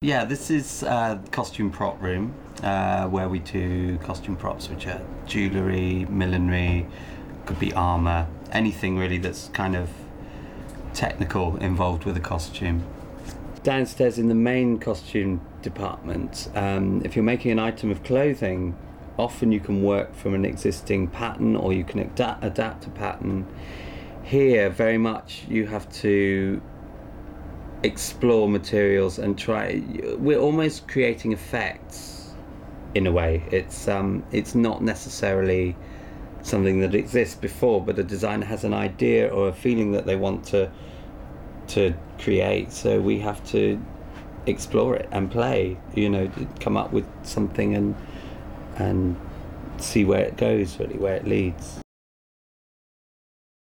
Yeah, this is uh, costume prop room uh, where we do costume props, which are jewellery, millinery, could be armour, anything really that's kind of technical involved with a costume. Downstairs in the main costume department, um, if you're making an item of clothing, often you can work from an existing pattern or you can adapt, adapt a pattern. Here, very much you have to explore materials and try we're almost creating effects in a way. It's um it's not necessarily something that exists before but a designer has an idea or a feeling that they want to to create. So we have to explore it and play you know come up with something and and see where it goes really where it leads